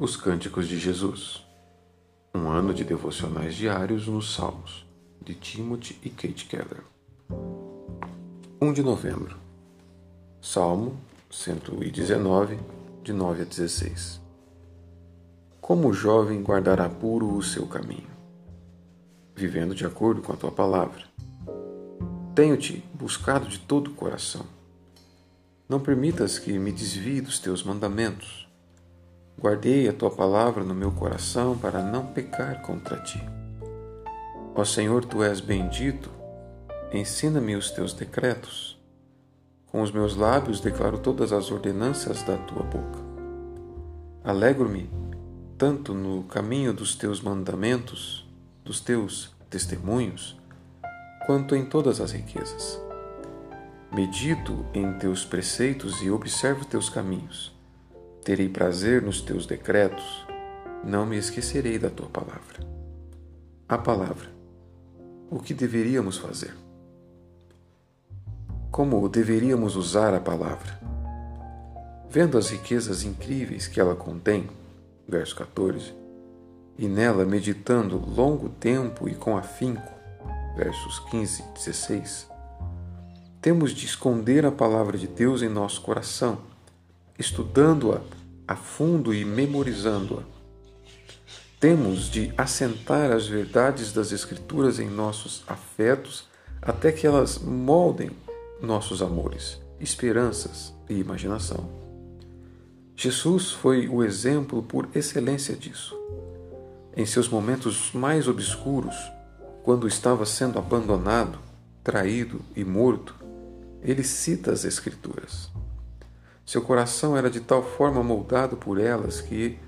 Os Cânticos de Jesus. Um ano de devocionais diários nos Salmos, de Timothy e Kate Keller. 1 de novembro. Salmo 119, de 9 a 16. Como o jovem guardará puro o seu caminho, vivendo de acordo com a tua palavra. Tenho-te buscado de todo o coração. Não permitas que me desvie dos teus mandamentos Guardei a tua palavra no meu coração para não pecar contra ti. Ó Senhor, tu és bendito, ensina-me os teus decretos. Com os meus lábios declaro todas as ordenanças da tua boca. Alegro-me tanto no caminho dos teus mandamentos, dos teus testemunhos, quanto em todas as riquezas. Medito em teus preceitos e observo teus caminhos Terei prazer nos teus decretos, não me esquecerei da tua palavra. A palavra. O que deveríamos fazer? Como deveríamos usar a palavra? Vendo as riquezas incríveis que ela contém, verso 14, e nela meditando longo tempo e com afinco, versos 15 e 16, temos de esconder a palavra de Deus em nosso coração, estudando-a a fundo e memorizando-a. Temos de assentar as verdades das Escrituras em nossos afetos até que elas moldem nossos amores, esperanças e imaginação. Jesus foi o exemplo por excelência disso. Em seus momentos mais obscuros, quando estava sendo abandonado, traído e morto, ele cita as Escrituras. Seu coração era de tal forma moldado por elas que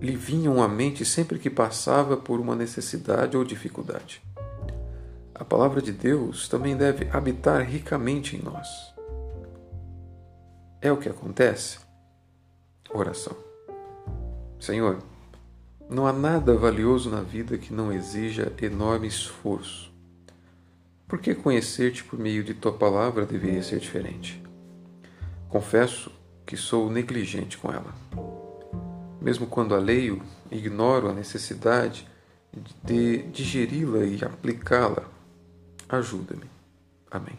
lhe vinham à mente sempre que passava por uma necessidade ou dificuldade. A palavra de Deus também deve habitar ricamente em nós. É o que acontece? Oração. Senhor, não há nada valioso na vida que não exija enorme esforço. Por que conhecer-te por meio de tua palavra deveria ser diferente? Confesso que sou negligente com ela. Mesmo quando a leio, ignoro a necessidade de digeri-la e aplicá-la. Ajuda-me. Amém.